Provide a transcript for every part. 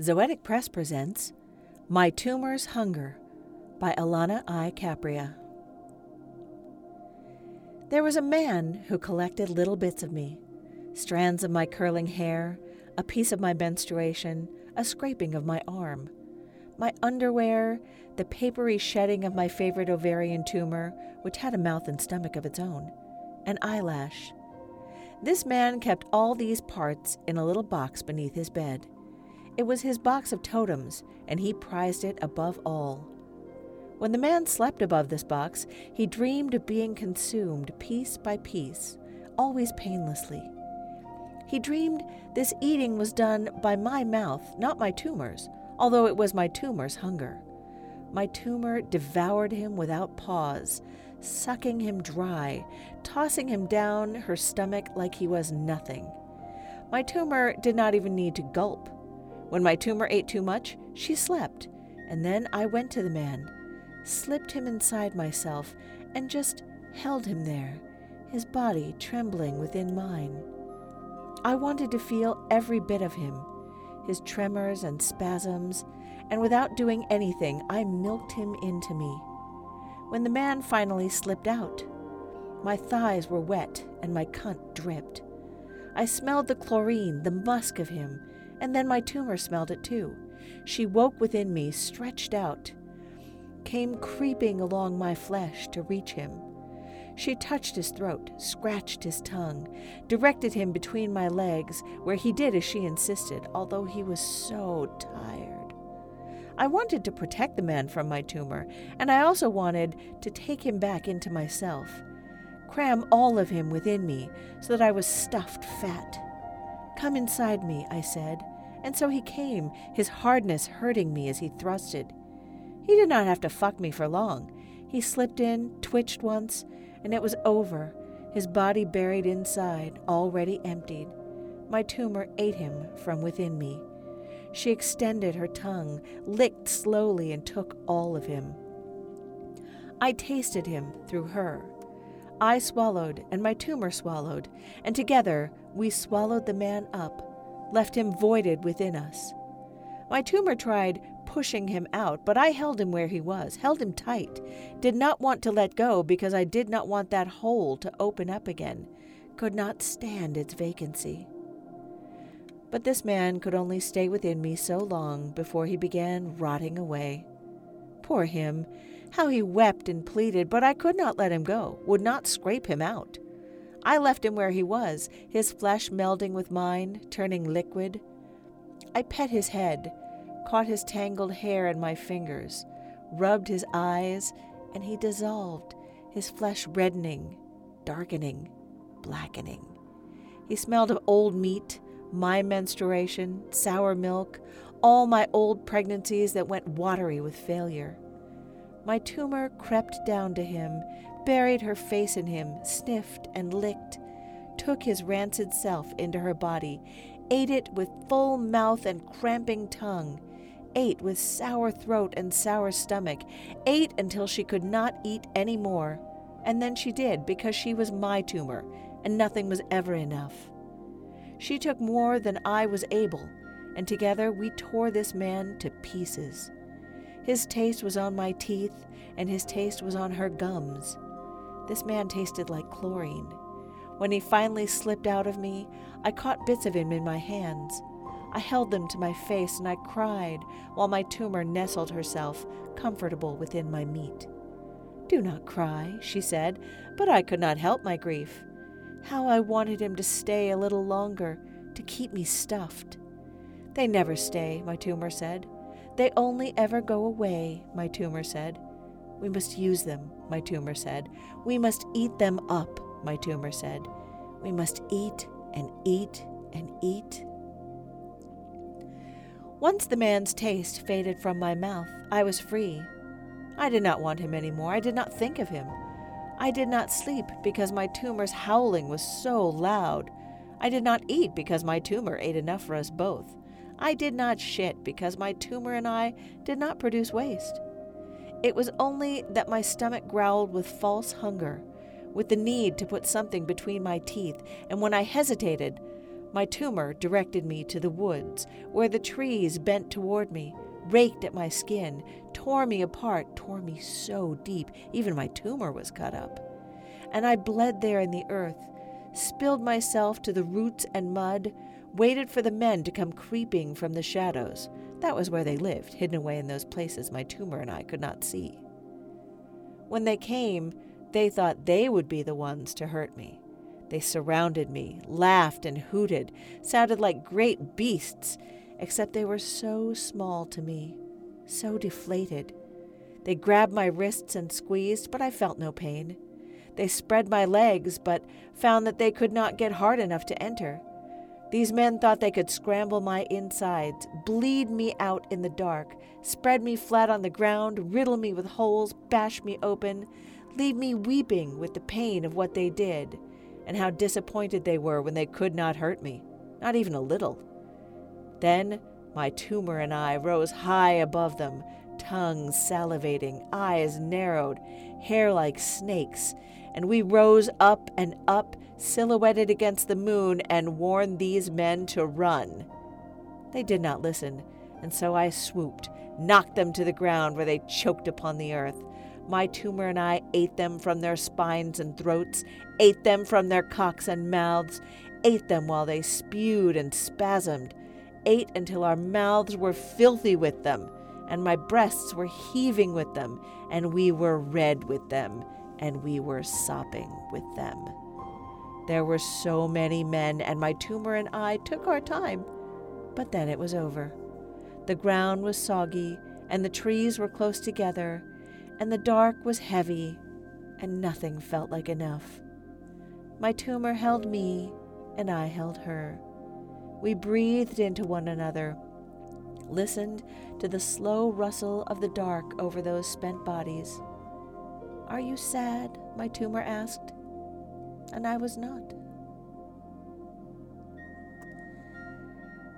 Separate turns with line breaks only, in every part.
Zoetic Press presents My Tumor's Hunger by Alana I. Capria. There was a man who collected little bits of me strands of my curling hair, a piece of my menstruation, a scraping of my arm, my underwear, the papery shedding of my favorite ovarian tumor, which had a mouth and stomach of its own, an eyelash. This man kept all these parts in a little box beneath his bed. It was his box of totems, and he prized it above all. When the man slept above this box, he dreamed of being consumed piece by piece, always painlessly. He dreamed this eating was done by my mouth, not my tumor's, although it was my tumor's hunger. My tumor devoured him without pause, sucking him dry, tossing him down her stomach like he was nothing. My tumor did not even need to gulp. When my tumor ate too much, she slept, and then I went to the man, slipped him inside myself, and just held him there, his body trembling within mine. I wanted to feel every bit of him, his tremors and spasms, and without doing anything, I milked him into me. When the man finally slipped out, my thighs were wet and my cunt dripped. I smelled the chlorine, the musk of him, and then my tumor smelled it too. She woke within me, stretched out, came creeping along my flesh to reach him. She touched his throat, scratched his tongue, directed him between my legs, where he did as she insisted, although he was so tired. I wanted to protect the man from my tumor, and I also wanted to take him back into myself, cram all of him within me so that I was stuffed fat. Come inside me, I said, and so he came, his hardness hurting me as he thrusted. He did not have to fuck me for long. He slipped in, twitched once, and it was over, his body buried inside, already emptied. My tumor ate him from within me. She extended her tongue, licked slowly, and took all of him. I tasted him through her. I swallowed, and my tumor swallowed, and together we swallowed the man up, left him voided within us. My tumor tried pushing him out, but I held him where he was, held him tight, did not want to let go because I did not want that hole to open up again, could not stand its vacancy. But this man could only stay within me so long before he began rotting away. Poor him! How he wept and pleaded, but I could not let him go, would not scrape him out. I left him where he was, his flesh melding with mine, turning liquid. I pet his head, caught his tangled hair in my fingers, rubbed his eyes, and he dissolved, his flesh reddening, darkening, blackening. He smelled of old meat, my menstruation, sour milk, all my old pregnancies that went watery with failure. My tumor crept down to him, buried her face in him, sniffed and licked, took his rancid self into her body, ate it with full mouth and cramping tongue, ate with sour throat and sour stomach, ate until she could not eat any more. And then she did, because she was my tumor, and nothing was ever enough. She took more than I was able, and together we tore this man to pieces. His taste was on my teeth, and his taste was on her gums. This man tasted like chlorine. When he finally slipped out of me, I caught bits of him in my hands. I held them to my face and I cried while my tumor nestled herself, comfortable within my meat. Do not cry, she said, but I could not help my grief. How I wanted him to stay a little longer, to keep me stuffed. They never stay, my tumor said. They only ever go away, my tumor said. We must use them, my tumor said. We must eat them up, my tumor said. We must eat and eat and eat once the man's taste faded from my mouth, I was free. I did not want him any more. I did not think of him. I did not sleep because my tumor's howling was so loud. I did not eat because my tumor ate enough for us both. I did not shit because my tumor and I did not produce waste. It was only that my stomach growled with false hunger, with the need to put something between my teeth, and when I hesitated, My tumor directed me to the woods, where the trees bent toward me, raked at my skin, tore me apart, tore me so deep, even my tumor was cut up. And I bled there in the earth, spilled myself to the roots and mud, waited for the men to come creeping from the shadows. That was where they lived, hidden away in those places my tumor and I could not see. When they came, they thought they would be the ones to hurt me. They surrounded me, laughed and hooted, sounded like great beasts, except they were so small to me, so deflated. They grabbed my wrists and squeezed, but I felt no pain. They spread my legs, but found that they could not get hard enough to enter. These men thought they could scramble my insides, bleed me out in the dark, spread me flat on the ground, riddle me with holes, bash me open, leave me weeping with the pain of what they did, and how disappointed they were when they could not hurt me, not even a little. Then my tumor and I rose high above them, tongues salivating, eyes narrowed, hair like snakes, and we rose up and up, silhouetted against the moon, and warned these men to run. They did not listen, and so I swooped, knocked them to the ground where they choked upon the earth. My tumor and I ate them from their spines and throats, ate them from their cocks and mouths, ate them while they spewed and spasmed, ate until our mouths were filthy with them, and my breasts were heaving with them, and we were red with them, and we were sopping with them. There were so many men, and my tumor and I took our time, but then it was over. The ground was soggy, and the trees were close together, and the dark was heavy, and nothing felt like enough. My tumor held me, and I held her. We breathed into one another, listened to the slow rustle of the dark over those spent bodies. Are you sad? my tumor asked, and I was not.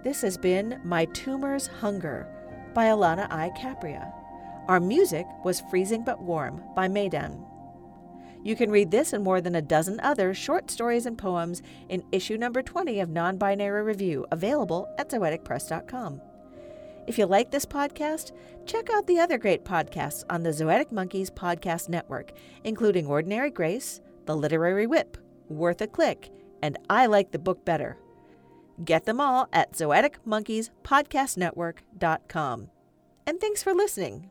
This has been My Tumor's Hunger by Alana I. Capria. Our music was Freezing But Warm by Maydan. You can read this and more than a dozen other short stories and poems in issue number 20 of Non Binary Review, available at zoeticpress.com. If you like this podcast, check out the other great podcasts on the Zoetic Monkeys Podcast Network, including Ordinary Grace, The Literary Whip, Worth a Click, and I Like the Book Better. Get them all at zoeticmonkeyspodcastnetwork.com. And thanks for listening.